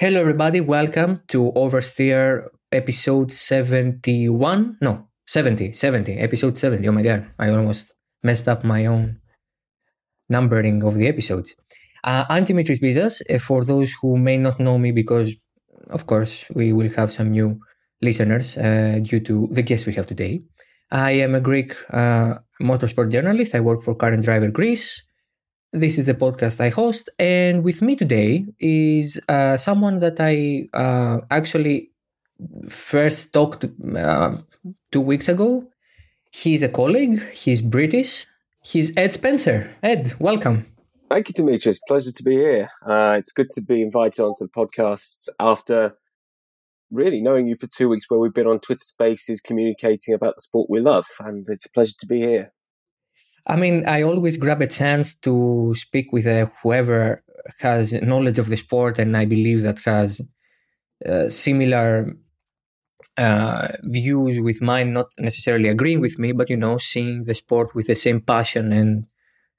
Hello, everybody. Welcome to Oversteer episode 71. No, 70, 70, episode 70. Oh my God. I almost messed up my own numbering of the episodes. Uh, I'm Dimitris Bizas. Uh, for those who may not know me, because of course we will have some new listeners uh, due to the guest we have today. I am a Greek uh, motorsport journalist. I work for Car and Driver Greece. This is the podcast I host, and with me today is uh, someone that I uh, actually first talked uh, two weeks ago. He's a colleague. He's British. He's Ed Spencer. Ed, welcome. Thank you, Dimitris. Pleasure to be here. Uh, it's good to be invited onto the podcast after really knowing you for two weeks, where we've been on Twitter Spaces communicating about the sport we love, and it's a pleasure to be here. I mean, I always grab a chance to speak with uh, whoever has knowledge of the sport, and I believe that has uh, similar uh, views with mine, not necessarily agreeing with me, but you know, seeing the sport with the same passion and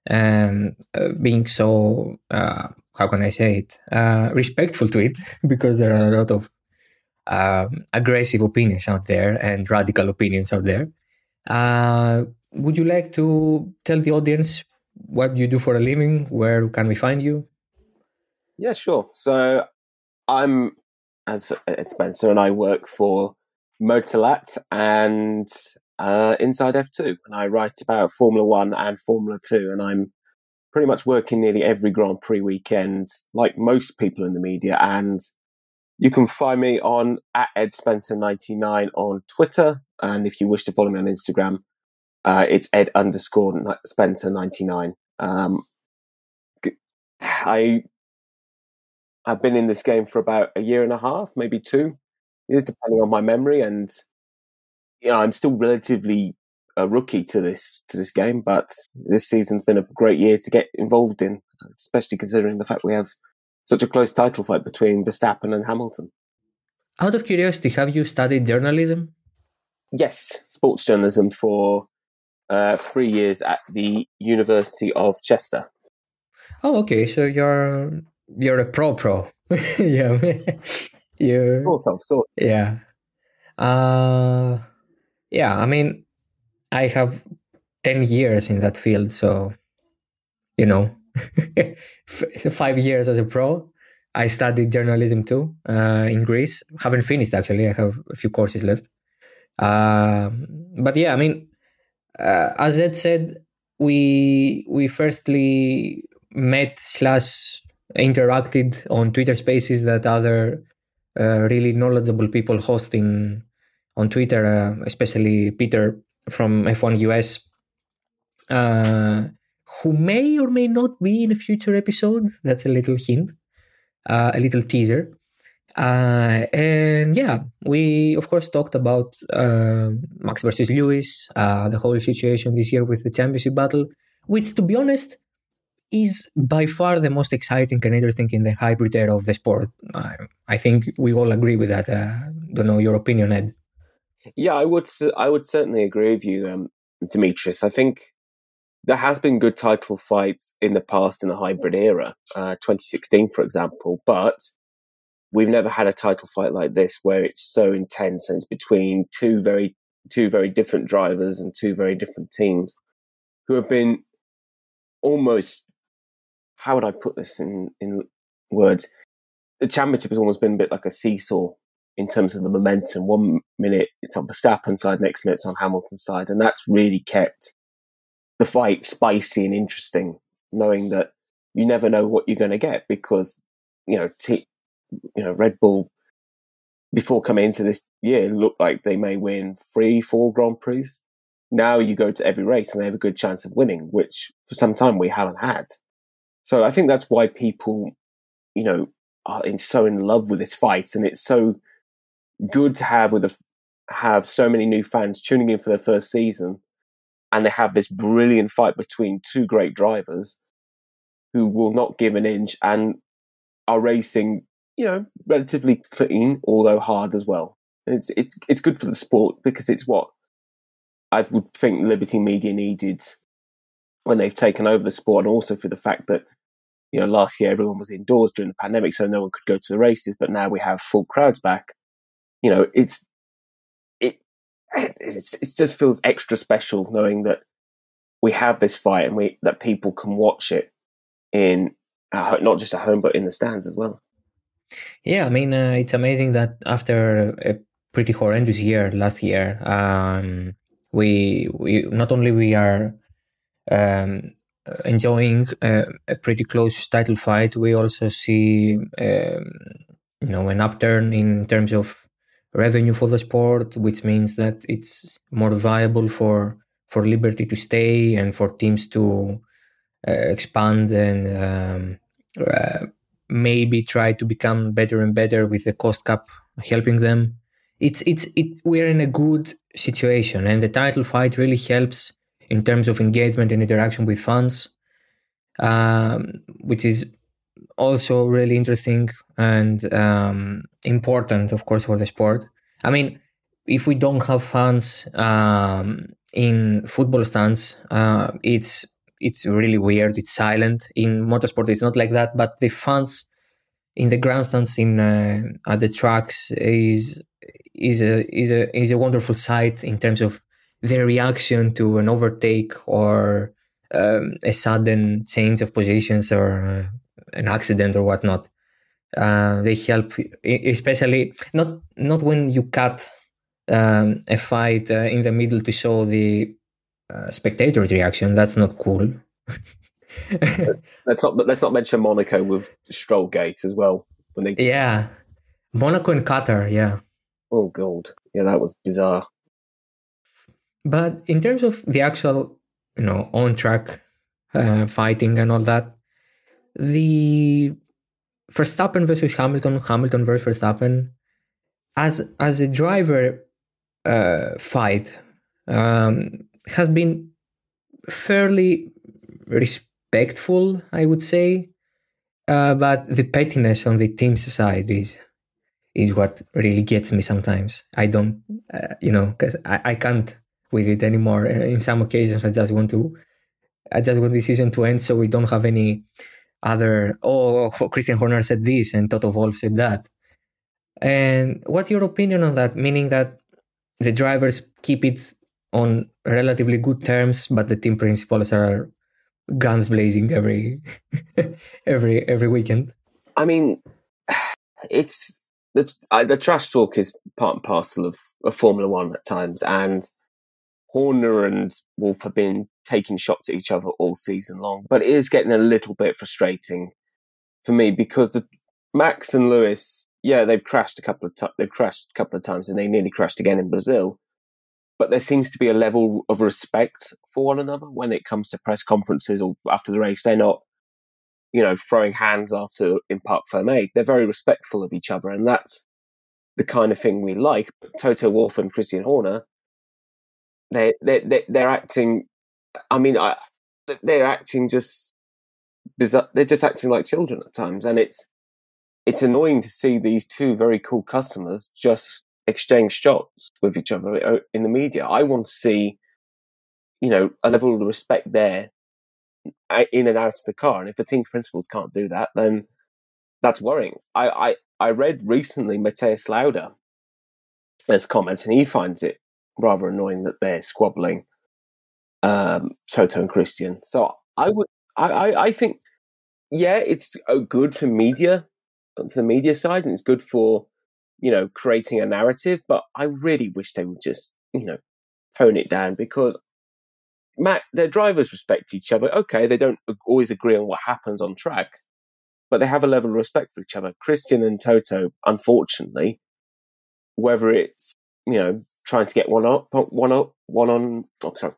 um, uh, being so uh, how can I say it uh, respectful to it, because there are a lot of um, aggressive opinions out there and radical opinions out there. Would you like to tell the audience what you do for a living? Where can we find you? Yeah, sure. So I'm as Ed Spencer, and I work for Motorlat and uh, Inside F2, and I write about Formula One and Formula Two, and I'm pretty much working nearly every Grand Prix weekend, like most people in the media, and you can find me on at Ed Spencer99 on Twitter. And if you wish to follow me on Instagram, uh, it's Ed underscore Spencer99. Um, I, I've been in this game for about a year and a half, maybe two years, depending on my memory. And, you know, I'm still relatively a rookie to this, to this game, but this season's been a great year to get involved in, especially considering the fact we have such a close title fight between Verstappen and Hamilton. Out of curiosity, have you studied journalism? Yes, sports journalism for uh, three years at the University of Chester. Oh, okay. So you're you're a pro pro. yeah, you sort of, sort. Yeah. Uh, yeah. I mean, I have ten years in that field, so you know, five years as a pro. I studied journalism too uh, in Greece. Haven't finished actually. I have a few courses left. Uh, but yeah, I mean, uh, as Ed said, we we firstly met slash interacted on Twitter Spaces that other uh, really knowledgeable people hosting on Twitter, uh, especially Peter from F1 US uh, who may or may not be in a future episode. That's a little hint, uh, a little teaser. Uh, and yeah, we of course talked about uh, Max versus Lewis, uh, the whole situation this year with the championship battle, which to be honest is by far the most exciting and interesting in the hybrid era of the sport. I think we all agree with that. Uh, don't know your opinion, Ed. Yeah, I would. I would certainly agree with you, um, Dimitris. I think there has been good title fights in the past in the hybrid era, uh, 2016, for example, but we've never had a title fight like this where it's so intense and it's between two very, two very different drivers and two very different teams who have been almost, how would I put this in, in words? The championship has almost been a bit like a seesaw in terms of the momentum. One minute it's on Verstappen side, next minute it's on Hamilton's side, and that's really kept the fight spicy and interesting, knowing that you never know what you're going to get because you know, t- you know, Red Bull before coming into this year looked like they may win three, four Grand Prix. Now you go to every race and they have a good chance of winning, which for some time we haven't had. So I think that's why people, you know, are in, so in love with this fight, and it's so good to have with a, have so many new fans tuning in for their first season and they have this brilliant fight between two great drivers who will not give an inch and are racing, you know, relatively clean, although hard as well. It's it's it's good for the sport because it's what I would think Liberty Media needed when they've taken over the sport, and also for the fact that you know, last year everyone was indoors during the pandemic, so no one could go to the races. But now we have full crowds back. You know, it's it it's, it just feels extra special knowing that we have this fight and we that people can watch it in uh, not just at home but in the stands as well. Yeah, I mean, uh, it's amazing that after a pretty horrendous year last year, um, we we not only we are um, enjoying uh, a pretty close title fight, we also see um, you know an upturn in terms of revenue for the sport, which means that it's more viable for for Liberty to stay and for teams to uh, expand and um, uh, maybe try to become better and better with the cost cap helping them. It's it's it. We're in a good situation, and the title fight really helps in terms of engagement and interaction with fans, um, which is also really interesting and um, important, of course, for the sport. I mean, if we don't have fans um, in football stands, uh, it's it's really weird. It's silent in motorsport. It's not like that, but the fans in the grandstands in uh, at the tracks is is a is a is a wonderful sight in terms of their reaction to an overtake or um, a sudden change of positions or uh, an accident or whatnot. Uh, they help, especially not not when you cut um, a fight uh, in the middle to show the uh, spectators' reaction. That's not cool. let's not let's not mention Monaco with Strollgate as well. When they yeah, Monaco and Qatar, yeah. Oh god, yeah, that was bizarre. But in terms of the actual, you know, on track uh, fighting and all that, the Verstappen versus Hamilton, Hamilton versus Verstappen, as as a driver uh, fight, um, has been fairly respectful, I would say. Uh, but the pettiness on the team's side is is what really gets me sometimes. I don't, uh, you know, because I, I can't with it anymore. Uh, in some occasions, I just want to, I just want the season to end so we don't have any other, oh, Christian Horner said this and Toto Wolff said that. And what's your opinion on that? Meaning that the drivers keep it on relatively good terms, but the team principals are guns blazing every every every weekend. I mean, it's the uh, the trash talk is part and parcel of, of Formula One at times, and Horner and Wolff have been taking shots at each other all season long. But it is getting a little bit frustrating for me because the Max and Lewis, yeah, they've crashed a couple of times. They've crashed a couple of times, and they nearly crashed again in Brazil. But there seems to be a level of respect for one another when it comes to press conferences or after the race. They're not, you know, throwing hands after in Parc Fermé. They're very respectful of each other, and that's the kind of thing we like. But Toto Wolff and Christian Horner, they they they're acting. I mean, I, they're acting just bizarre. They're just acting like children at times, and it's it's annoying to see these two very cool customers just exchange shots with each other uh, in the media. I want to see, you know, a level of respect there uh, in and out of the car. And if the team principals can't do that, then that's worrying. I, I, I read recently Mathias Lauda as comments, and he finds it rather annoying that they're squabbling um, Toto and Christian. So I would, I, I, I think, yeah, it's uh, good for media, for the media side, and it's good for you know creating a narrative. But I really wish they would just you know tone it down because Matt, their drivers respect each other. Okay, they don't always agree on what happens on track, but they have a level of respect for each other. Christian and Toto, unfortunately, whether it's you know trying to get one up, one up, one on, oh, sorry,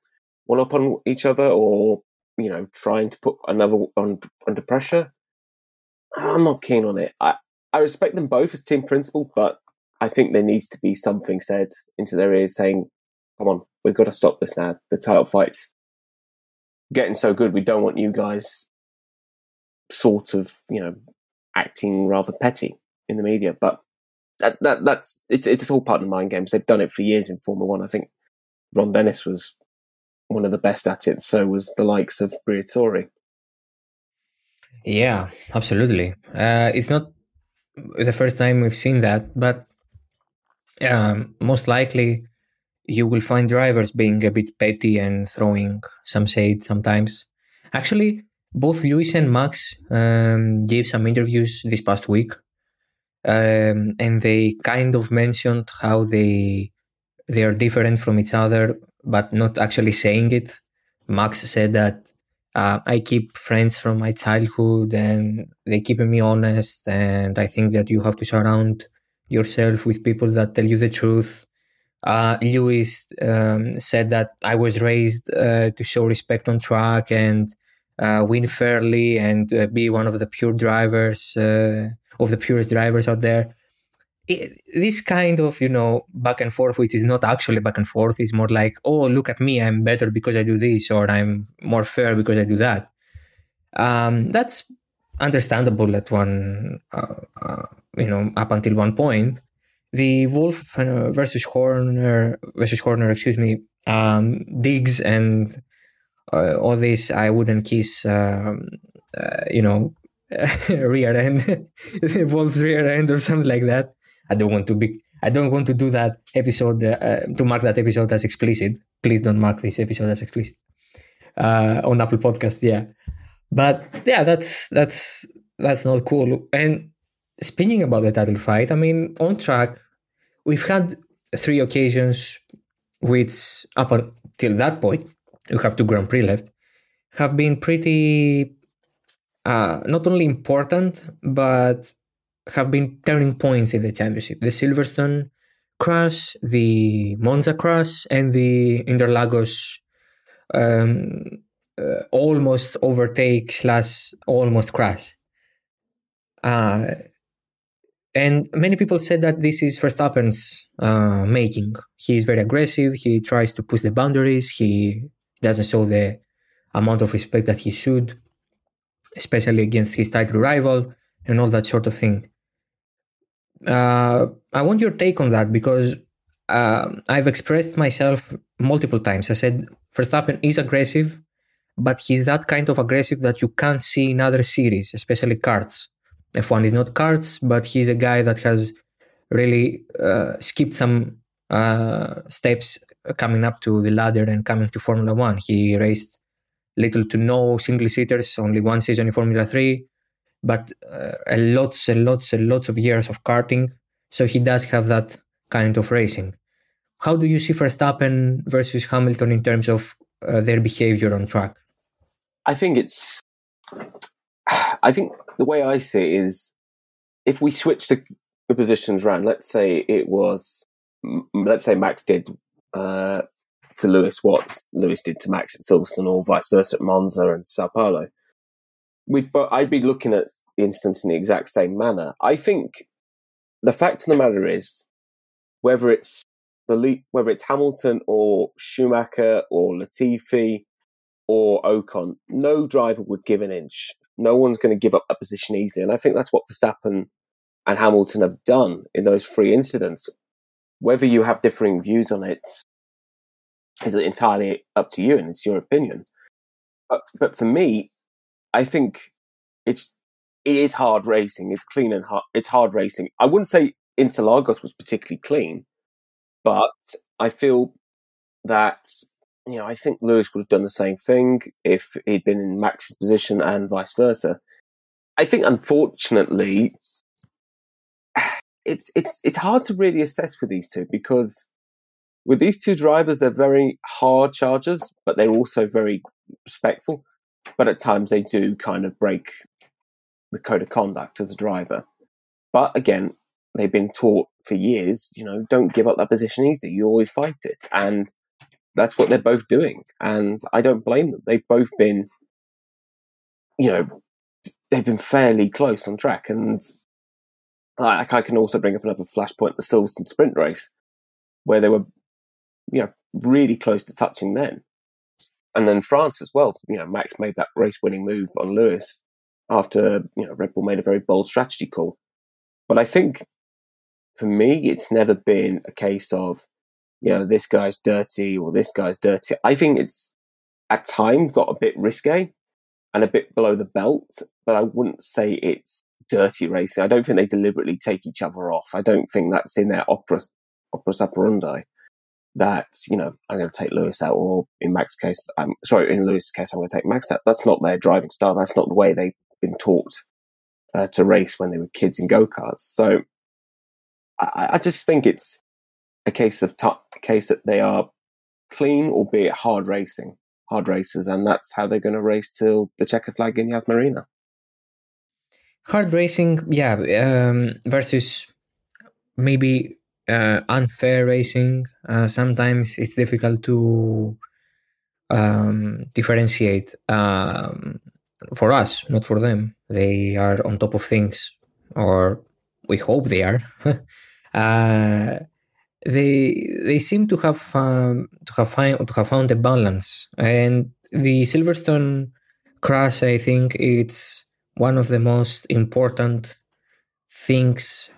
one up on each other, or you know, trying to put another on under pressure. I'm not keen on it. I I respect them both as team principals, but I think there needs to be something said into their ears saying, "Come on, we've got to stop this now. The title fights getting so good. We don't want you guys sort of, you know, acting rather petty in the media." But that, that that's it's it's all part of the mind games. They've done it for years in Formula One. I think Ron Dennis was one of the best at it. So was the likes of Briatore. Yeah, absolutely. Uh, it's not the first time we've seen that, but um, most likely you will find drivers being a bit petty and throwing some shade sometimes. Actually, both Lewis and Max um, gave some interviews this past week, um, and they kind of mentioned how they they are different from each other, but not actually saying it. Max said that uh, I keep friends from my childhood, and they keep me honest, and I think that you have to surround yourself with people that tell you the truth. Uh, Lewis um, said that I was raised uh, to show respect on track and uh, win fairly and uh, be one of the pure drivers uh, of the purest drivers out there. This kind of you know back and forth, which is not actually back and forth, is more like, oh look at me, I'm better because I do this, or I'm more fair because I do that. Um, that's understandable at one, uh, uh, you know, up until one point. The Wolff uh, versus Horner versus Horner, excuse me, um, digs and uh, all this I wouldn't kiss, um, uh, you know, rear end, Wolff's rear end or something like that. I don't want to be. I don't want to do that episode uh, to mark that episode as explicit. Please don't mark this episode as explicit uh, on Apple Podcast. Yeah, but yeah, that's that's that's not cool. And speaking about the title fight, I mean, on track, we've had three occasions which up until that point we have two Grand Prix left, have been pretty uh, not only important but have been turning points in the championship. The Silverstone crash, the Monza crash, and the Interlagos um, uh, almost overtake slash almost crash. Uh, and many people said that this is Verstappen's uh, making. He is very aggressive. He tries to push the boundaries. He doesn't show the amount of respect that he should, especially against his title rival and all that sort of thing. Uh, I want your take on that because uh, I've expressed myself multiple times. I said Verstappen is aggressive, but he's that kind of aggressive that you can't see in other series, especially karts. F1 is not karts, but he's a guy that has really uh, skipped some uh, steps coming up to the ladder and coming to Formula One. He raced little to no single seaters, only one season in Formula Three, but uh, a lots and lots and lots of years of karting. So he does have that kind of racing. How do you see Verstappen versus Hamilton in terms of uh, their behavior on track? I think it's. I think the way I see it is, if we switch the, the positions around, let's say it was, let's say Max did uh, to Lewis what Lewis did to Max at Silverstone or vice versa at Monza and Sao Paulo. We'd, but I'd be looking at the instance in the exact same manner. I think the fact of the matter is, whether it's the whether it's Hamilton or Schumacher or Latifi or Ocon, no driver would give an inch. No one's going to give up a position easily, and I think that's what Verstappen and Hamilton have done in those three incidents whether you have differing views on it is entirely up to you and it's your opinion. But, but for me, I think it's it is hard racing. It's clean and hard. It's hard racing. I wouldn't say Interlagos was particularly clean, but I feel that you know I think Lewis would have done the same thing if he'd been in Max's position and vice versa. I think unfortunately it's it's it's hard to really assess with these two because with these two drivers, they're very hard chargers, but they're also very respectful. But at times, they do kind of break the code of conduct as a driver. But again, they've been taught for years, you know, don't give up that position easy. You always fight it, and that's what they're both doing. And I don't blame them. They've both been, you know, they've been fairly close on track, and like I can also bring up another flashpoint, the Silverstone sprint race, where they were, you know, really close to touching then. And then France as well. You know, Max made that race winning move on Lewis after, you know, Red Bull made a very bold strategy call. But I think for me, it's never been a case of, you know, this guy's dirty or this guy's dirty. I think it's at times got a bit risque and a bit below the belt, but I wouldn't say it's dirty racing. I don't think they deliberately take each other off. I don't think that's in their opera opera operandi. That you know, I'm going to take Lewis out, or in Max's case, I'm sorry, in Lewis's case, I'm going to take Max out. That's not their driving style. That's not the way they've been taught uh, to race when they were kids in go karts. So I, I, just think it's a case of t- a case that they are clean, albeit hard racing, hard racers, and that's how they're going to race till the checker flag in Yas Marina. Hard racing, yeah, um, versus maybe uh, unfair racing. Uh, sometimes it's difficult to um, differentiate um, for us, not for them. They are on top of things, or we hope they are. uh, they they seem to have um, to have find, to have found a balance, and the Silverstone crash, I think, it's one of the most important things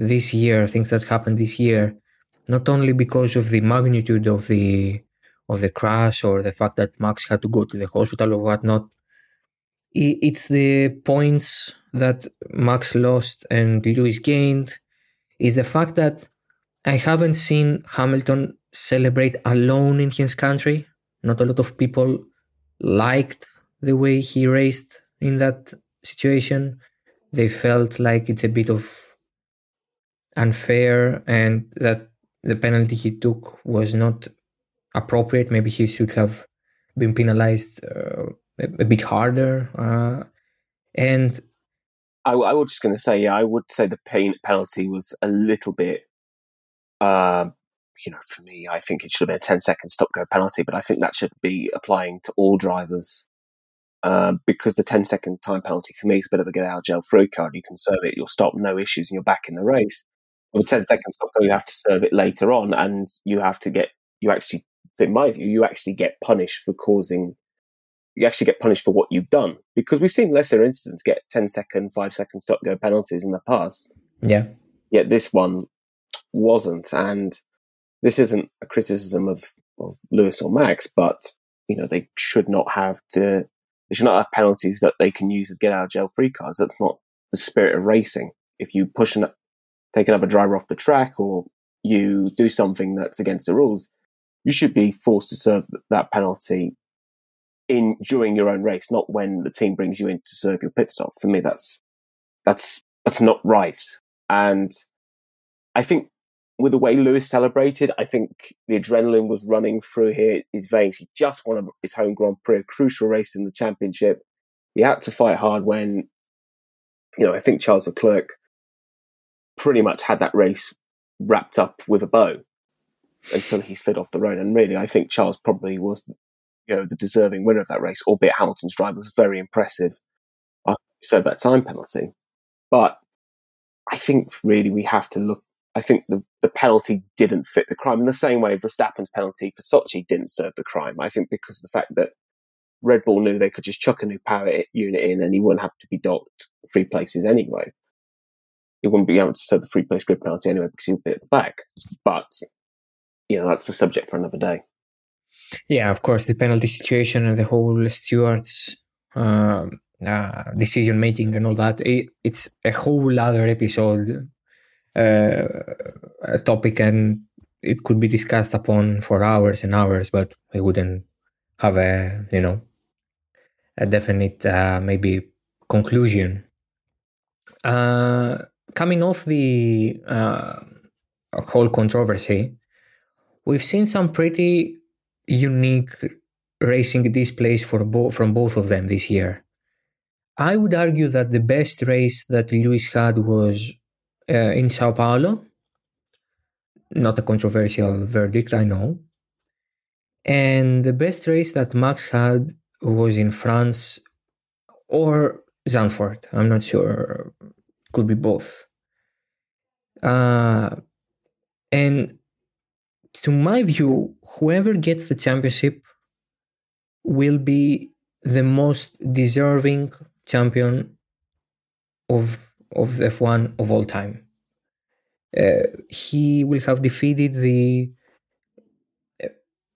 this year, things that happened this year, not only because of the magnitude of the of the crash or the fact that Max had to go to the hospital or whatnot. It's the points that Max lost and Lewis gained. Is the fact that I haven't seen Hamilton celebrate alone in his country. Not a lot of people liked the way he raced in that situation. They felt like it's a bit of unfair and that the penalty he took was not appropriate. Maybe he should have been penalized uh, a, a, bit harder. Uh, and I, I was just going to say, yeah, I would say the pain penalty was a little bit um, you know, for me, I think it should have been a 10 second stop go penalty, but I think that should be applying to all drivers uh, because the 10 second time penalty for me is a bit of a get out of jail free card. You can serve it, you'll stop, no issues, and you're back in the race. With 10 second stop go, you have to serve it later on, and you have to get, you actually, in my view, you actually get punished for causing, you actually get punished for what you've done because we've seen lesser incidents get 10 second, 5 second stop go penalties in the past. Yeah. Yet this one, wasn't. And this isn't a criticism of, of Lewis or Max, but you know they should not have to. They should not have penalties that they can use as get out of jail free cards. That's not the spirit of racing. If you push an, take another driver off the track or you do something that's against the rules, you should be forced to serve that penalty in during your own race, not when the team brings you in to serve your pit stop. For me, that's that's that's not right. And I think with the way Lewis celebrated, I think the adrenaline was running through here his veins. He just won his home Grand Prix, a crucial race in the championship. He had to fight hard when, you know, I think Charles Leclerc pretty much had that race wrapped up with a bow until he slid off the road. And really, I think Charles probably was, you know, the deserving winner of that race, albeit Hamilton's drive was very impressive. I served that time penalty. But I think really we have to look I think the, the penalty didn't fit the crime in the same way Verstappen's penalty for Sochi didn't serve the crime. I think because of the fact that Red Bull knew they could just chuck a new power unit in and he wouldn't have to be docked three places anyway. He wouldn't be able to serve the free place grid penalty anyway because he would be at the back. But, you know, that's a subject for another day. Yeah, of course, the penalty situation and the whole stewards um, uh, decision making and all that. It, it's a whole other episode uh, a topic and it could be discussed upon for hours and hours, but we wouldn't have a you know a definite uh, maybe conclusion. Uh, coming off the uh, whole controversy, we've seen some pretty unique racing displays for bo- from both of them this year. I would argue that the best race that Lewis had was uh, in Sao Paulo. Not a controversial verdict, I know. And the best race that Max had was in France or Zandvoort. I'm not sure. Could be both. Uh, and to my view, whoever gets the championship will be the most deserving champion of of F1 of all time. Uh, he will have defeated the. Uh,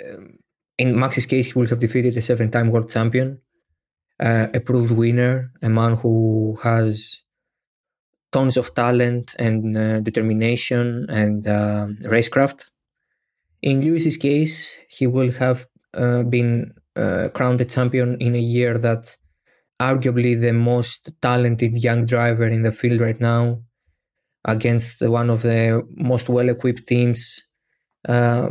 um, in Max's case, he will have defeated a seven time world champion. uh, a proved winner, a man who has tons of talent and uh, determination and uh, racecraft. In Lewis's case, he will have uh, been uh, crowned a champion in a year that arguably the most talented young driver in the field right now against one of the most well equipped teams. Uh,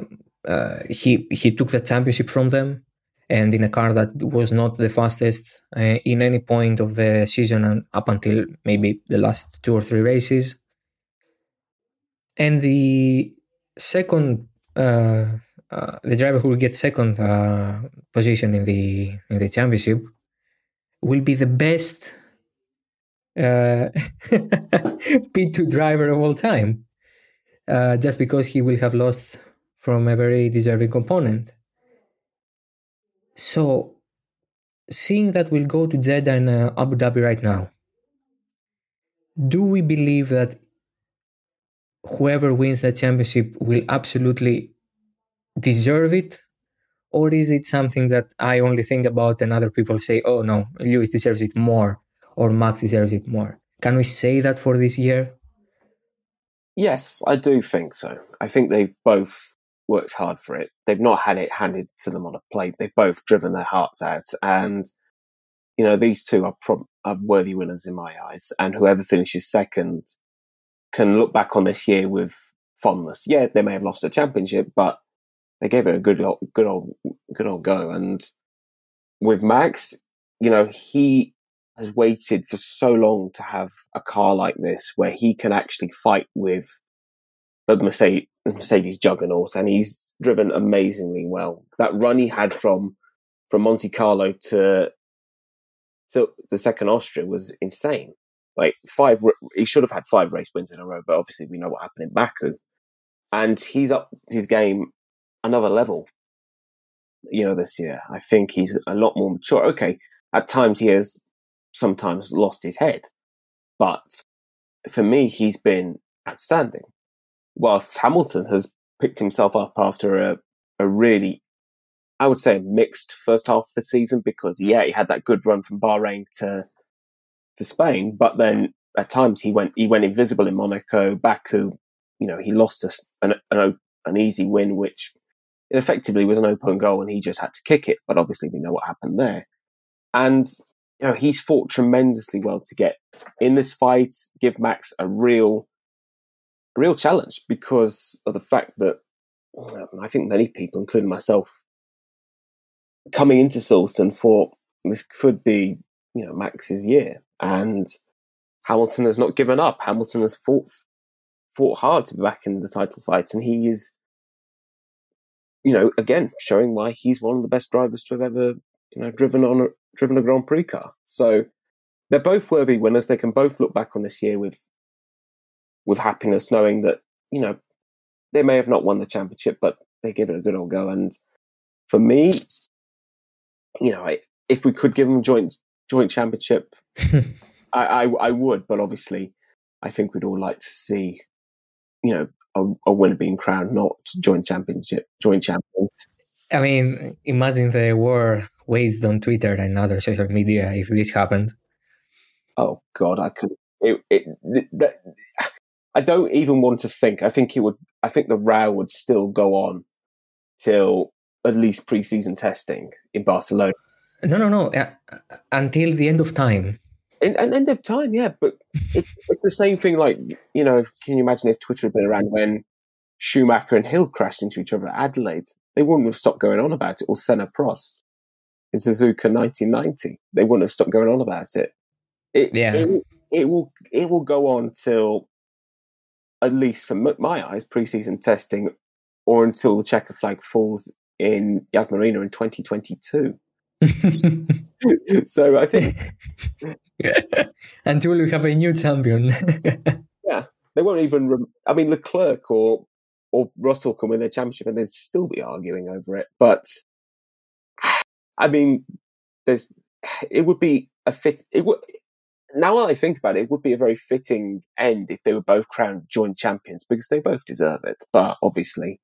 he he took the championship from them, and in a car that was not the fastest uh, in any point of the season and up until maybe the last two or three races. And the second, uh, uh, the driver who will get second uh, position in the in the championship will be the best uh, P2 driver of all time, uh, just because he will have lost from a very deserving component. So, seeing that we'll go to Jeddah and uh, Abu Dhabi right now, do we believe that whoever wins the championship will absolutely deserve it? Or is it something that I only think about and other people say, oh no, Lewis deserves it more or Max deserves it more? Can we say that for this year? Yes, I do think so. I think they've both worked hard for it. They've not had it handed to them on a plate. They've both driven their hearts out. And, you know, these two are, prob- are worthy winners in my eyes. And whoever finishes second can look back on this year with fondness. Yeah, they may have lost a championship, but they gave it a good, good old, good old go. And with Max, you know, he has waited for so long to have a car like this where he can actually fight with the Mercedes, Mercedes juggernaut, and he's driven amazingly well. That run he had from from Monte Carlo to to the second Austria was insane. Like five, he should have had five race wins in a row, but obviously we know what happened in Baku, and he's up his game another level. You know, this year I think he's a lot more mature. Okay, at times he has sometimes lost his head, but for me, he's been outstanding whilst Hamilton has picked himself up after a, a really, I would say, mixed first half of the season because, yeah, he had that good run from Bahrain to to Spain, but then at times he went he went invisible in Monaco, Baku. You know, he lost us an, an, an easy win, which effectively was an open goal, and he just had to kick it. But obviously, we know what happened there. And you know, he's fought tremendously well to get in this fight, give Max a real a real challenge because of the fact that um, I think many people, including myself, coming into Silverstone thought this could be, you know, Max's year. And Hamilton has not given up. Hamilton has fought fought hard to be back in the title fights, and he is, you know, again showing why he's one of the best drivers to have ever, you know, driven on a, driven a Grand Prix car. So they're both worthy winners. They can both look back on this year with with happiness, knowing that you know they may have not won the championship, but they give it a good old go. And for me, you know, I, if we could give them joint joint championship, I, I, I would. But obviously, I think we'd all like to see, you know, a, a winner being crowned, not joint championship, joint champions. I mean, imagine the war waged on Twitter and other social media if this happened. Oh God, I could. It, it, that, I don't even want to think. I think it would. I think the row would still go on till at least preseason testing in Barcelona. No, no, no. Uh, until the end of time. An end of time, yeah. But it's, it's the same thing. Like you know, can you imagine if Twitter had been around when Schumacher and Hill crashed into each other at Adelaide? They wouldn't have stopped going on about it. Or Senna Prost in Suzuka 1990, they wouldn't have stopped going on about it. It, yeah. It, it will it will go on till at least from my eyes, preseason testing or until the checker flag falls in Yas Marina in 2022. so I think until we have a new champion. yeah, they won't even. Rem- I mean, Leclerc or or Russell can win their championship and they'd still be arguing over it. But I mean, there's it would be a fit. It would now that I think about it, it would be a very fitting end if they were both crowned joint champions because they both deserve it. But obviously,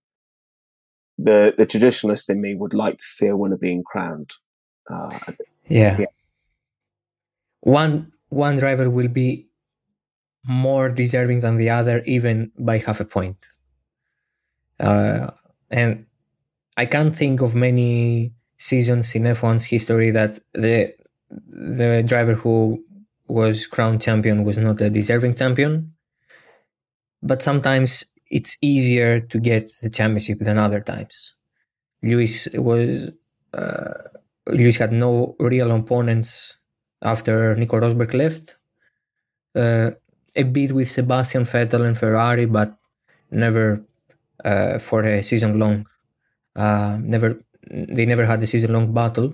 the the traditionalist in me would like to see a winner being crowned. Uh, yeah. one one driver will be more deserving than the other, even by half a point. Uh, and I can't think of many seasons in F1's history that the the driver who was crowned champion was not a deserving champion. But sometimes it's easier to get the championship than other times. Lewis was uh, Lewis had no real opponents after Nico Rosberg left. Uh, a bit with Sebastian Vettel and Ferrari, but never uh, for a season long. Uh, never, they never had a season long battle.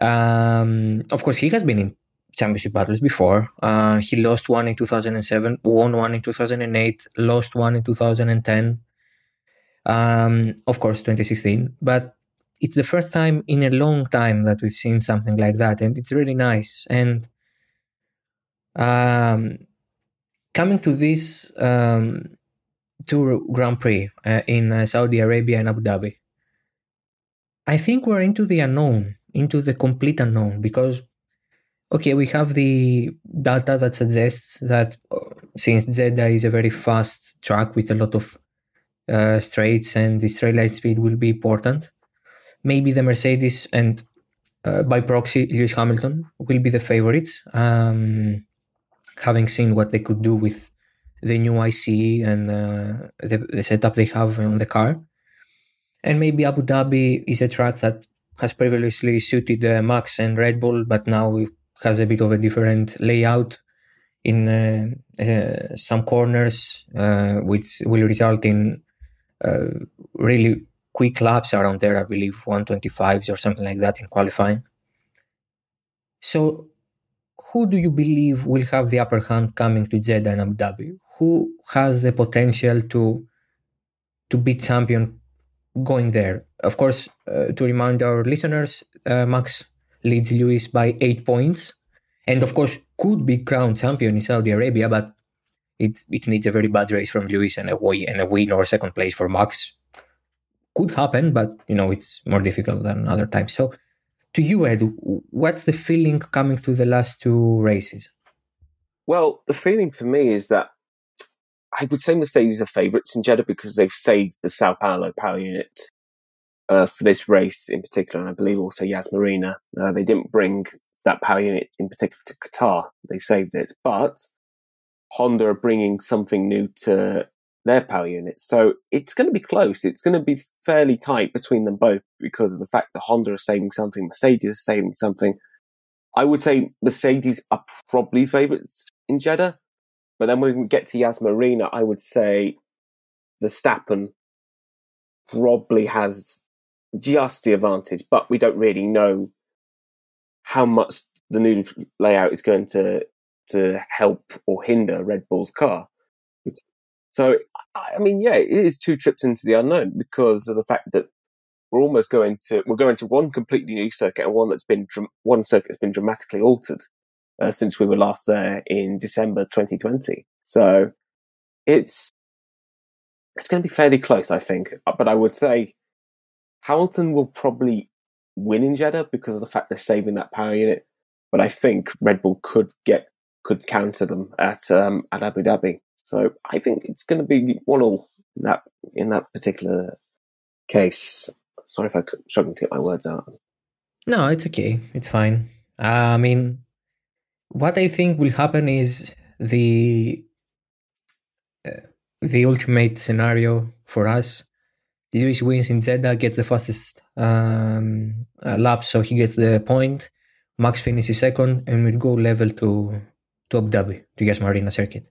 Um, of course, he has been in championship battles before. Uh, he lost one in 2007, won one in 2008, lost one in 2010. Um, of course, 2016. But it's the first time in a long time that we've seen something like that, and it's really nice. And um, coming to this um, Tour Grand Prix uh, in uh, Saudi Arabia and Abu Dhabi, I think we're into the unknown, into the complete unknown, because okay, we have the data that suggests that uh, since Jeddah is a very fast track with a lot of uh, straights and the straight line speed will be important, maybe the Mercedes and uh, by proxy Lewis Hamilton will be the favorites. Um, having seen what they could do with the new IC and uh, the, the setup they have on the car, and maybe Abu Dhabi is a track that has previously suited uh, Max and Red Bull, but now has a bit of a different layout in uh, uh, some corners, uh, which will result in uh, really quick laps around there, I believe 125s or something like that in qualifying. So, who do you believe will have the upper hand coming to Jeddah and Abu Dhabi? Who has the potential to to be champion going there? Of course, uh, to remind our listeners, uh, Max leads Lewis by eight points, and of course could be crowned champion in Saudi Arabia, but it it needs a very bad race from Lewis and a win and a win or second place for Max could happen, but you know it's more difficult than other times. So, to you, Ed, what's the feeling coming to the last two races? Well, the feeling for me is that I would say Mercedes are favourites in Jeddah because they've saved the Sao Paulo power unit uh, for this race in particular, and I believe also Yas Marina. Uh, they didn't bring that power unit in particular to Qatar; they saved it, but Honda are bringing something new to their power unit. So it's going to be close. It's going to be fairly tight between them both because of the fact that Honda is saving something, Mercedes is saving something. I would say Mercedes are probably favourites in Jeddah. But then when we get to Yas Marina, I would say Verstappen probably has just the advantage, but we don't really know how much the new layout is going to to help or hinder Red Bull's car. So, I mean, yeah, it is two trips into the unknown because of the fact that we're almost going to we're going to one completely new circuit and one that's been one circuit that's been dramatically altered uh, since we were last there in December 2020. So it's it's going to be fairly close, I think. But I would say Hamilton will probably win in Jeddah because of the fact they're saving that power unit. But I think Red Bull could get could counter them at um, at Abu Dhabi. So I think it's going to be one all in that in that particular case. Sorry if I struggling to get my words out. No, it's okay. It's fine. Uh, I mean, what I think will happen is the uh, the ultimate scenario for us. Lewis wins in Jeddah, gets the fastest um, uh, lap, so he gets the point. Max finishes second, and we go level to to Abu Dhabi to Yas Marina circuit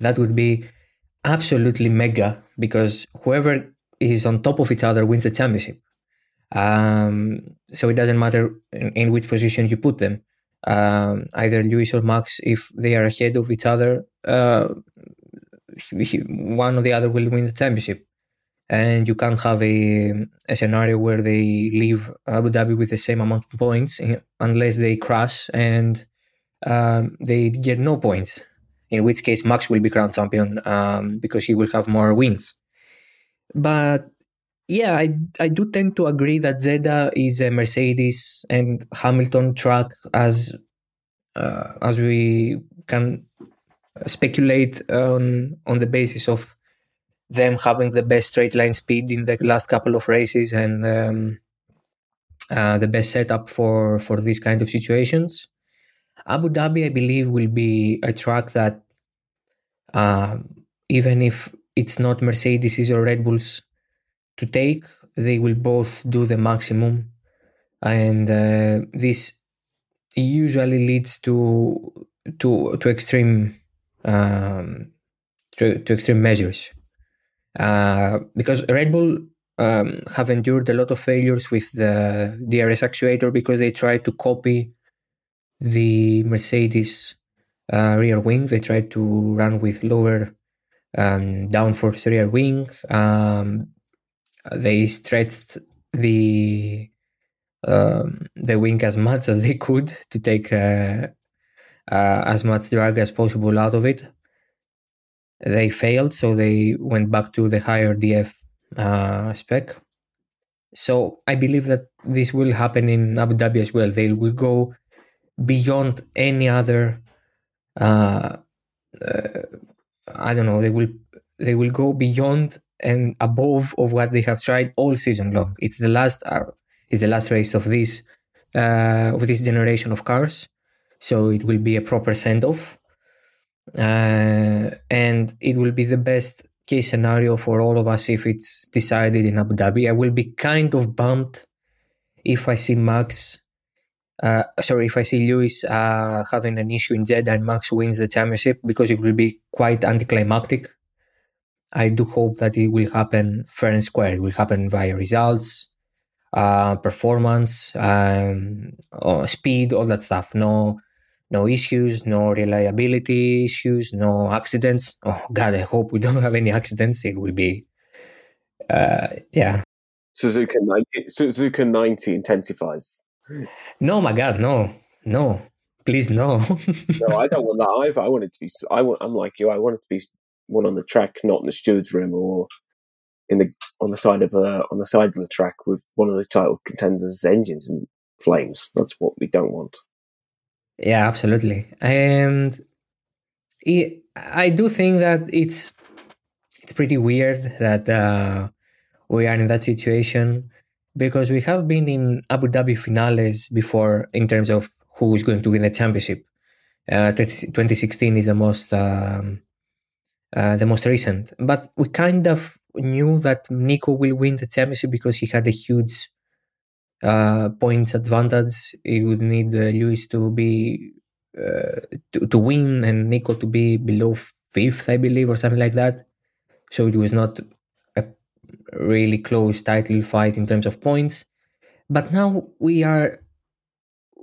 that would be absolutely mega because whoever is on top of each other wins the championship. Um, so it doesn't matter in, in, which position you put them. Um, either Lewis or Max, if they are ahead of each other, uh, one or the other will win the championship. And you can't have a, a scenario where they leave Abu Dhabi with the same amount of points eh, unless they crash and um, they get no points in which case Max will be crowned champion um, because he will have more wins. But yeah, I I do tend to agree that Jeddah is a Mercedes and Hamilton track as uh, as we can speculate on on the basis of them having the best straight line speed in the last couple of races and um, uh, the best setup for for these kind of situations. Abu Dhabi, I believe, will be a track that uh, even if it's not Mercedes or Red Bulls to take, they will both do the maximum, and uh, this usually leads to to to extreme um, to, to extreme measures. Uh, because Red Bull um, have endured a lot of failures with the DRS actuator because they tried to copy the Mercedes uh, rear wing. They tried to run with lower um, downforce rear wing. Um, they stretched the um, the wing as much as they could to take uh, uh, as much drag as possible out of it. They failed, so they went back to the higher DF uh, spec. So I believe that this will happen in Abu Dhabi as well. They will go beyond any other. Uh, uh, I don't know. They will they will go beyond and above of what they have tried all season long. It's the last uh, it's the last race of this uh, of this generation of cars, so it will be a proper send off, uh, and it will be the best case scenario for all of us if it's decided in Abu Dhabi. I will be kind of bummed if I see Max. Uh, sorry, if I see Lewis uh, having an issue in Jeddah and Max wins the championship because it will be quite anticlimactic. I do hope that it will happen fair and square. It will happen via results, uh, performance, um, speed, all that stuff. No, no issues, no reliability issues, no accidents. Oh God, I hope we don't have any accidents. It will be, uh, yeah. Suzuka ninety, Suzuka ninety intensifies. No, my God, no, no, please, no. no, I don't want that either. I want it to be. I want. I'm like you. I want it to be one on the track, not in the steward's room or in the on the side of a on the side of the track with one of the title contenders' engines in flames. That's what we don't want. Yeah, absolutely. And it, I do think that it's it's pretty weird that uh, we are in that situation because we have been in Abu Dhabi finales before in terms of who is going to win the championship. Uh, 2016 is the most um, uh, the most recent, but we kind of knew that Nico will win the championship because he had a huge uh, points advantage. It would need uh, Lewis to be uh, to, to win and Nico to be below fifth, I believe, or something like that. So it was not a really close title fight in terms of points. But now we are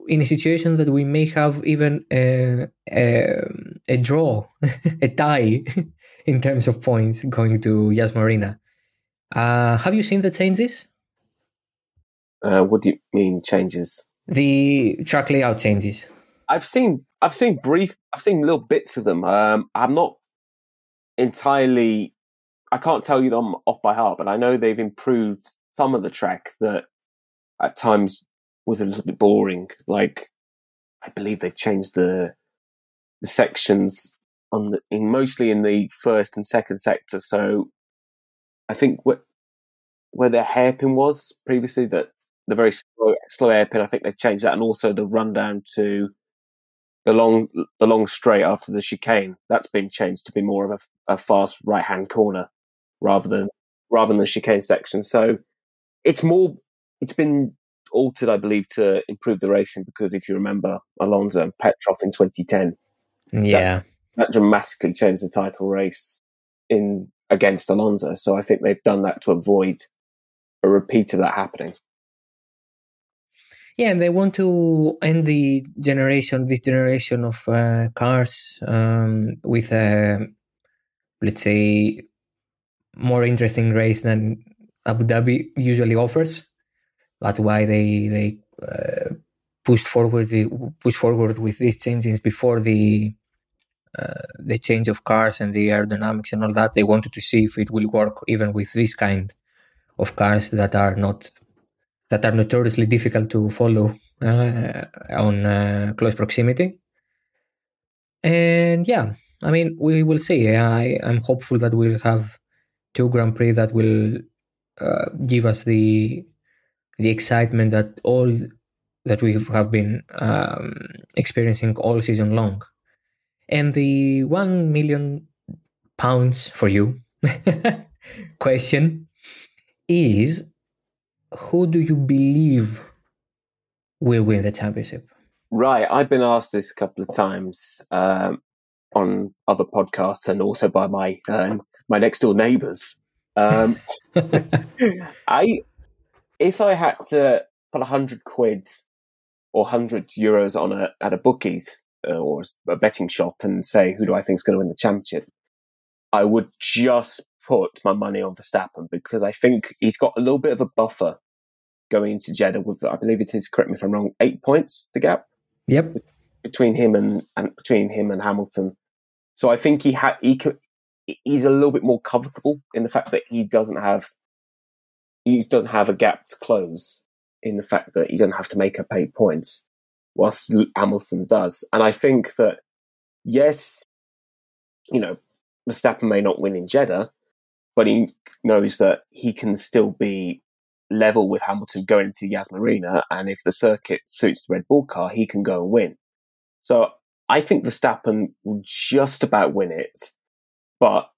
in a situation that we may have even a, a, a draw, a tie in terms of points going to Yas Marina. Uh, have you seen the changes? Uh, what do you mean changes? The track layout changes. I've seen I've seen brief I've seen little bits of them. Um, I'm not entirely I can't tell you them off by heart, but I know they've improved some of the track that at times was a little bit boring. Like I believe they've changed the the sections on the in mostly in the first and second sector. So I think what where their hairpin was previously that the very slow, slow hairpin. I think they've changed that, and also the rundown to the long the long straight after the chicane. That's been changed to be more of a, a fast right hand corner rather than rather than the chicane section. So it's more. It's been altered, I believe, to improve the racing because if you remember Alonso and Petrov in 2010, yeah, that, that dramatically changed the title race in against Alonso. So I think they've done that to avoid a repeat of that happening. Yeah, and they want to end the generation, this generation of uh, cars um, with a, let's say, more interesting race than Abu Dhabi usually offers. That's why they they uh, pushed forward the push forward with these changes before the uh, the change of cars and the aerodynamics and all that. They wanted to see if it will work even with this kind of cars that are not that are notoriously difficult to follow uh, on uh, close proximity. And yeah, I mean, we will see. I, I'm hopeful that we'll have two Grand Prix that will uh, give us the the excitement that all that we have been um, experiencing all season long. And the one million pounds for you question is who do you believe will win the championship? Right, I've been asked this a couple of times um, on other podcasts and also by my um, my next door neighbours. Um, I, if I had to put a hundred quid or hundred euros on a at a bookies uh, or a betting shop and say who do I think is going to win the championship, I would just put my money on Verstappen because I think he's got a little bit of a buffer going into Jeddah with, I believe it is, correct me if I'm wrong, eight points the gap. Yep. Between him and, and between him and Hamilton. So I think he had, he could, he's a little bit more comfortable in the fact that he doesn't have, he doesn't have a gap to close in the fact that he doesn't have to make up eight points whilst Hamilton does. And I think that, yes, you know, Verstappen may not win in Jeddah, but he knows that he can still be level with Hamilton going into Yas Marina. And if the circuit suits the Red Bull car, he can go and win. So I think Verstappen will just about win it, but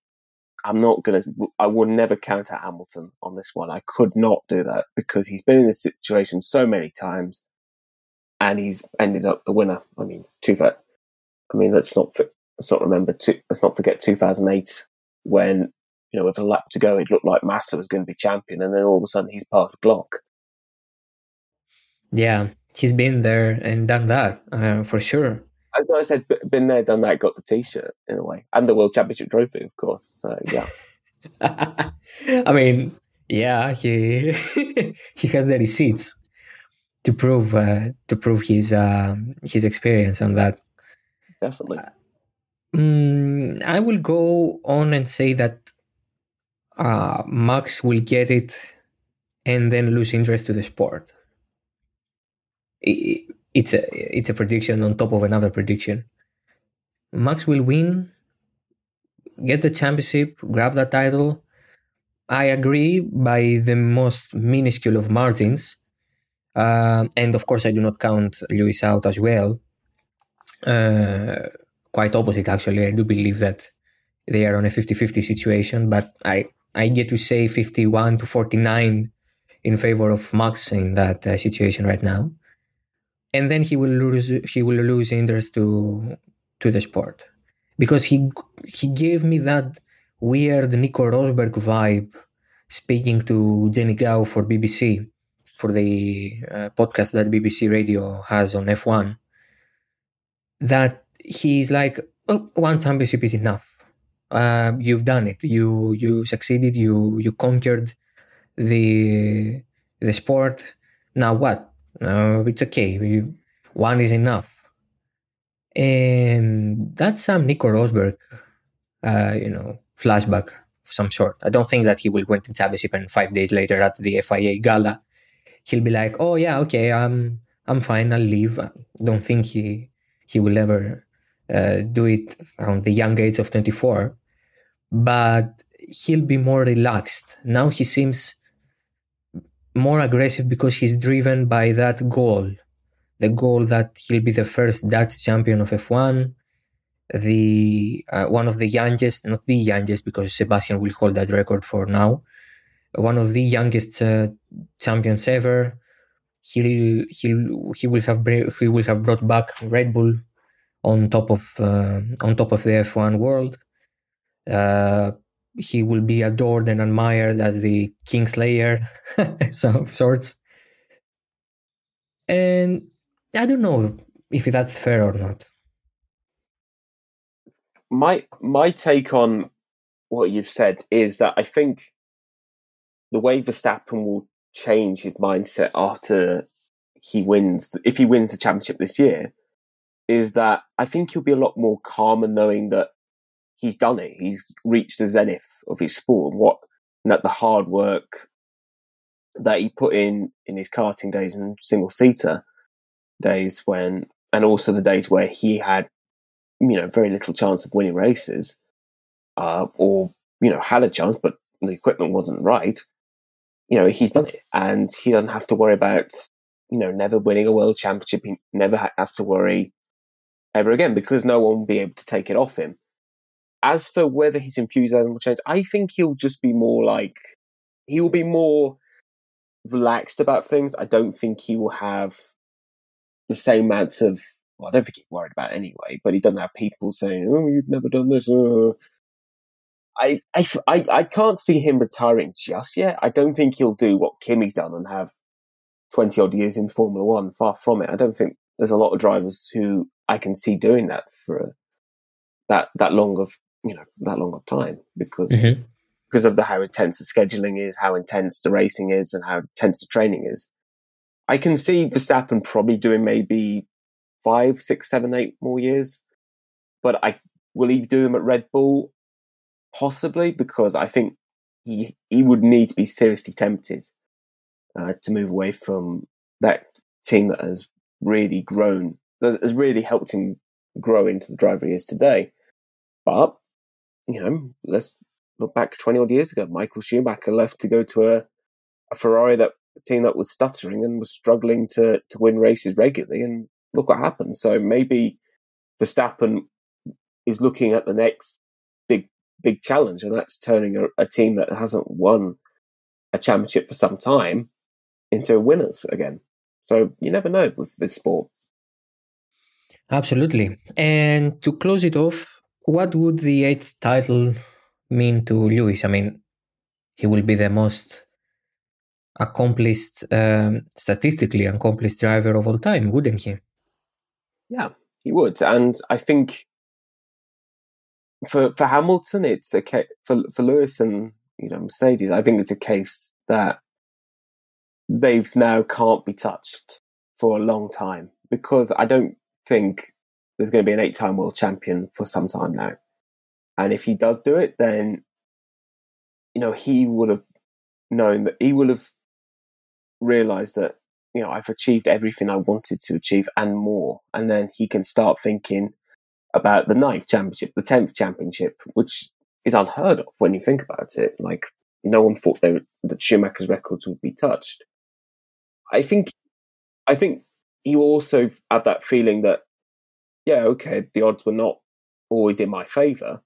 I'm not going to, I would never count out Hamilton on this one. I could not do that because he's been in this situation so many times and he's ended up the winner. I mean, two, I mean, let's not, let's not remember, two, let's not forget 2008 when you know, with a lap to go, it looked like Massa was going to be champion, and then all of a sudden he's past Glock. Yeah, he's been there and done that uh, for sure. As I said, been there, done that, got the T-shirt in a way, and the World Championship trophy, of course. So yeah. I mean, yeah, he he has the receipts to prove uh, to prove his uh, his experience on that. Definitely. Um, I will go on and say that uh, Max will get it and then lose interest to the sport. It's a it's a prediction on top of another prediction. Max will win, get the championship, grab that title. I agree by the most minuscule of margins. Uh, and of course, I do not count Lewis out as well. Uh, quite opposite, actually. I do believe that they are on a 50 50 situation, but I I get to say 51 to 49 in favor of Max in that uh, situation right now. And then he will lose he will lose interest to to the sport because he he gave me that weird Nico Rosberg vibe speaking to Jennie Gow for BBC for the uh, podcast that BBC Radio has on F1 that he's like oh, one championship is enough uh, you've done it. You you succeeded. You you conquered the the sport. Now what? Uh, it's okay. We, one is enough. And that's some Nico Rosberg, uh, you know, flashback of some sort. I don't think that he will win the championship and five days later at the FIA gala, he'll be like, "Oh yeah, okay, I'm I'm fine. I'll leave." I don't think he he will ever uh, do it around the young age of 24, but he'll be more relaxed. Now he seems more aggressive because he's driven by that goal the goal that he'll be the first Dutch champion of F1, the uh, one of the youngest, not the youngest because Sebastian will hold that record for now, one of the youngest uh, champions ever. He'll he'll he will have he will have brought back Red Bull on top of uh, on top of the F1 world. Uh, he will be adored and admired as the Kingslayer, some sorts. And I don't know if that's fair or not. My my take on what you've said is that I think the way Verstappen will change his mindset after he wins, if he wins the championship this year, is that I think he'll be a lot more calmer knowing that he's done it. He's reached the zenith of his sport and what and that the hard work that he put in in his karting days and single seater days when and also the days where he had you know, very little chance of winning races, uh, or, you know, had a chance, but the equipment wasn't right, you know, he's done it and he doesn't have to worry about, you know, never winning a world championship. He never has to worry ever again because no one will be able to take it off him. As for whether his enthusiasm will change, I think he'll just be more like, he will be more relaxed about things. I don't think he will have the same amount of, well, I don't think he's worried about anyway, but he doesn't have people saying, oh, you've never done this. Uh. I, I, I, I can't see him retiring just yet. I don't think he'll do what Kimi's done and have 20 odd years in Formula One. Far from it. I don't think there's a lot of drivers who I can see doing that for that, that long of, you know, that long of time because, mm-hmm. because of the, how intense the scheduling is, how intense the racing is and how intense the training is. I can see Verstappen probably doing maybe five, six, seven, eight more years, but I, will he do them at Red Bull? possibly because I think he he would need to be seriously tempted uh, to move away from that team that has really grown, that has really helped him grow into the driver he is today. But you know, let's look back twenty odd years ago. Michael Schumacher left to go to a, a Ferrari that a team that was stuttering and was struggling to to win races regularly, and look what happened. So maybe Verstappen is looking at the next big big challenge, and that's turning a, a team that hasn't won a championship for some time into winners again. So you never know with this sport. Absolutely. And to close it off, what would the eighth title mean to Lewis? I mean, he will be the most accomplished, um, statistically accomplished driver of all time, wouldn't he? Yeah, he would. And I think for for Hamilton, it's a case for for Lewis and you know Mercedes. I think it's a case that they've now can't be touched for a long time because I don't think there's going to be an eight-time world champion for some time now. And if he does do it, then you know he would have known that he would have realized that you know I've achieved everything I wanted to achieve and more, and then he can start thinking about the ninth championship, the tenth championship, which is unheard of when you think about it. Like no one thought they that Schumacher's records would be touched. I think, I think he also had that feeling that, yeah, okay, the odds were not always in my favour,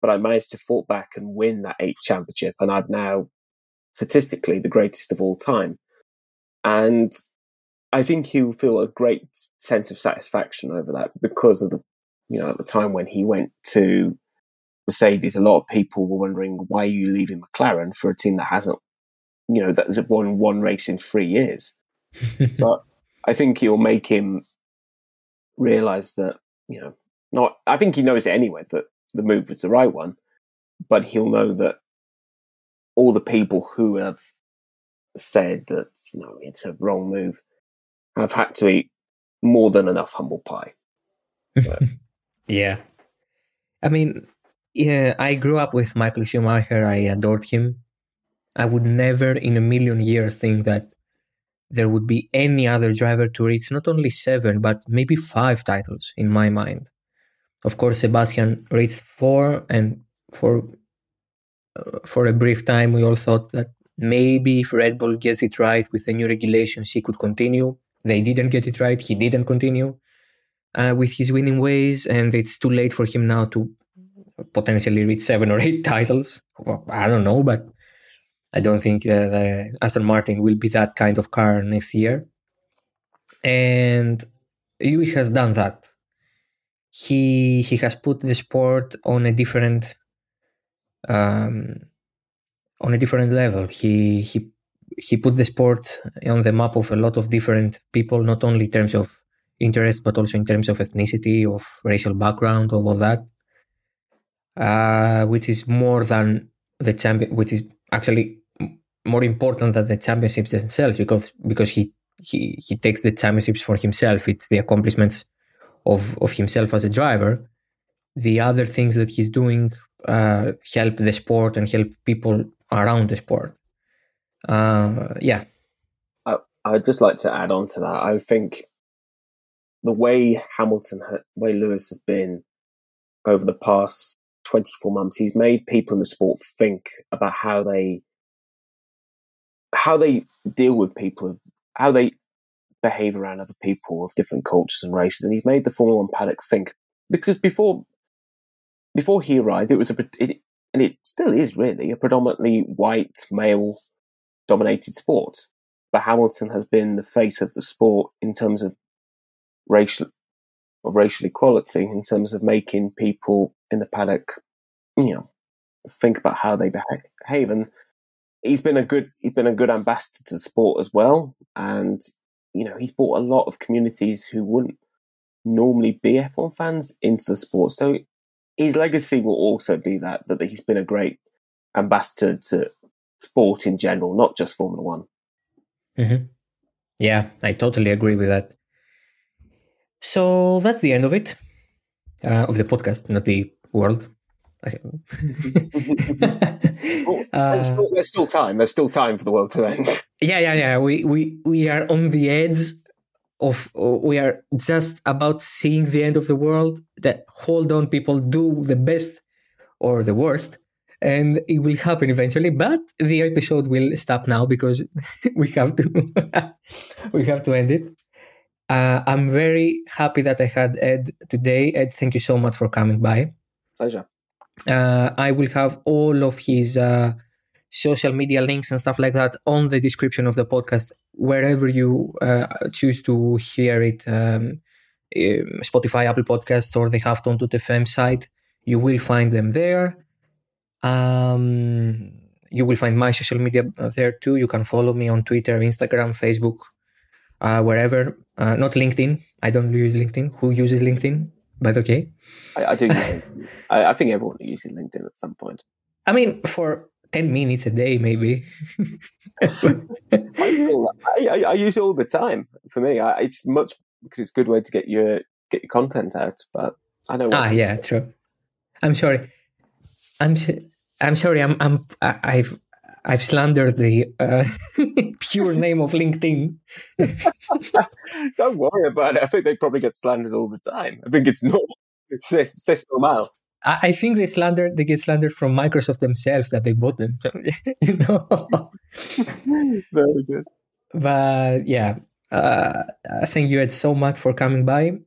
but I managed to fall back and win that eighth championship, and I'm now statistically the greatest of all time. And I think he'll feel a great sense of satisfaction over that because of the you know, at the time when he went to Mercedes, a lot of people were wondering why are you leaving McLaren for a team that hasn't, you know, that's won one race in three years. so I think he'll make him realize that, you know, not, I think he knows it anyway that the move was the right one, but he'll know that all the people who have said that, you know, it's a wrong move have had to eat more than enough humble pie. Yeah. I mean, yeah, I grew up with Michael Schumacher. I adored him. I would never in a million years think that there would be any other driver to reach not only seven, but maybe five titles in my mind. Of course, Sebastian reached four, and for uh, for a brief time, we all thought that maybe if Red Bull gets it right with the new regulations, he could continue. They didn't get it right. He didn't continue uh, with his winning ways, and it's too late for him now to potentially reach seven or eight titles. Well, I don't know, but I don't think uh, the Aston Martin will be that kind of car next year. And Lewis has done that. He he has put the sport on a different um, on a different level. He he he put the sport on the map of a lot of different people, not only in terms of interest, but also in terms of ethnicity, of racial background, of all that, uh, which is more than the champion, which is actually more important than the championships themselves, because because he he he takes the championships for himself. It's the accomplishments of of himself as a driver. The other things that he's doing uh, help the sport and help people around the sport. Uh, yeah. I, I'd just like to add on to that. I think the way Hamilton, way Lewis has been over the past 24 months, he's made people in the sport think about how they how they deal with people, how they behave around other people of different cultures and races, and he's made the Formula One paddock think because before before he arrived, it was a it, and it still is really a predominantly white male dominated sport. But Hamilton has been the face of the sport in terms of racial of racial equality, in terms of making people in the paddock, you know, think about how they behave. And he's been a good he's been a good ambassador to sport as well. And you know, he's brought a lot of communities who wouldn't normally be F1 fans into the sport. So his legacy will also be that that he's been a great ambassador to sport in general, not just Formula One. Mm-hmm. Yeah, I totally agree with that. So that's the end of it uh, of the podcast, not the world. well, there's, still, there's, still, time. There's still time for the world to end. Yeah, yeah, yeah. We we we are on the edge of. We are just about seeing the end of the world. That hold on, people. Do the best or the worst, and it will happen eventually. But the episode will stop now because we have to. we have to end it. Uh, I'm very happy that I had Ed today. Ed, thank you so much for coming by. Pleasure. Uh, I will have all of his uh, social media links and stuff like that on the description of the podcast, wherever you uh, choose to hear it um, um Spotify, Apple Podcasts, or the Halftone FM site. You will find them there. Um, you will find my social media there too. You can follow me on Twitter, Instagram, Facebook, uh, wherever. Uh, not LinkedIn. I don't use LinkedIn. Who uses LinkedIn? But okay. I, I do. I, I, think everyone uses LinkedIn at some point. I mean, for ten minutes a day, maybe. I, I, use it all the time. For me, it's much because it's a good way to get your get your content out. But I know. Ah, yeah, true. I'm sorry. I'm I'm sorry. I'm I'm I've I've slandered the uh, pure name of LinkedIn. Don't worry about it. I think they probably get slandered all the time. I think it's normal. It's, it's normal. I think they slander they get slandered from Microsoft themselves that they bought them. So, you know. Very good. But yeah, uh, thank you Ed so much for coming by.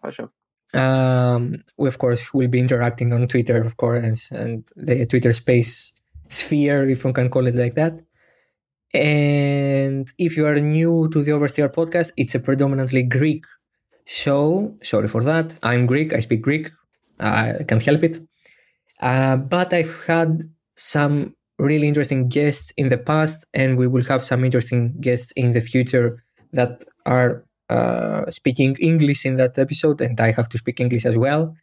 Pleasure. Um, we of course will be interacting on Twitter, of course, and the Twitter space sphere, if one can call it like that. And if you are new to the Oversteer podcast, it's a predominantly Greek show. Sorry for that. I'm Greek. I speak Greek. I can't help it. Uh, but I've had some really interesting guests in the past, and we will have some interesting guests in the future that are uh, speaking English in that episode, and I have to speak English as well.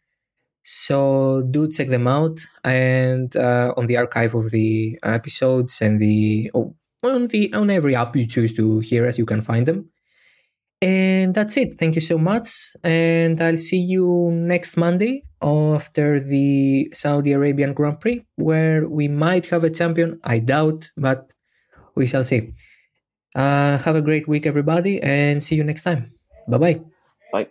So do check them out, and uh, on the archive of the episodes and the oh, on the on every app you choose to hear us, you can find them. And that's it. Thank you so much, and I'll see you next Monday after the Saudi Arabian Grand Prix, where we might have a champion. I doubt, but we shall see. Uh, have a great week, everybody, and see you next time. Bye bye. Bye.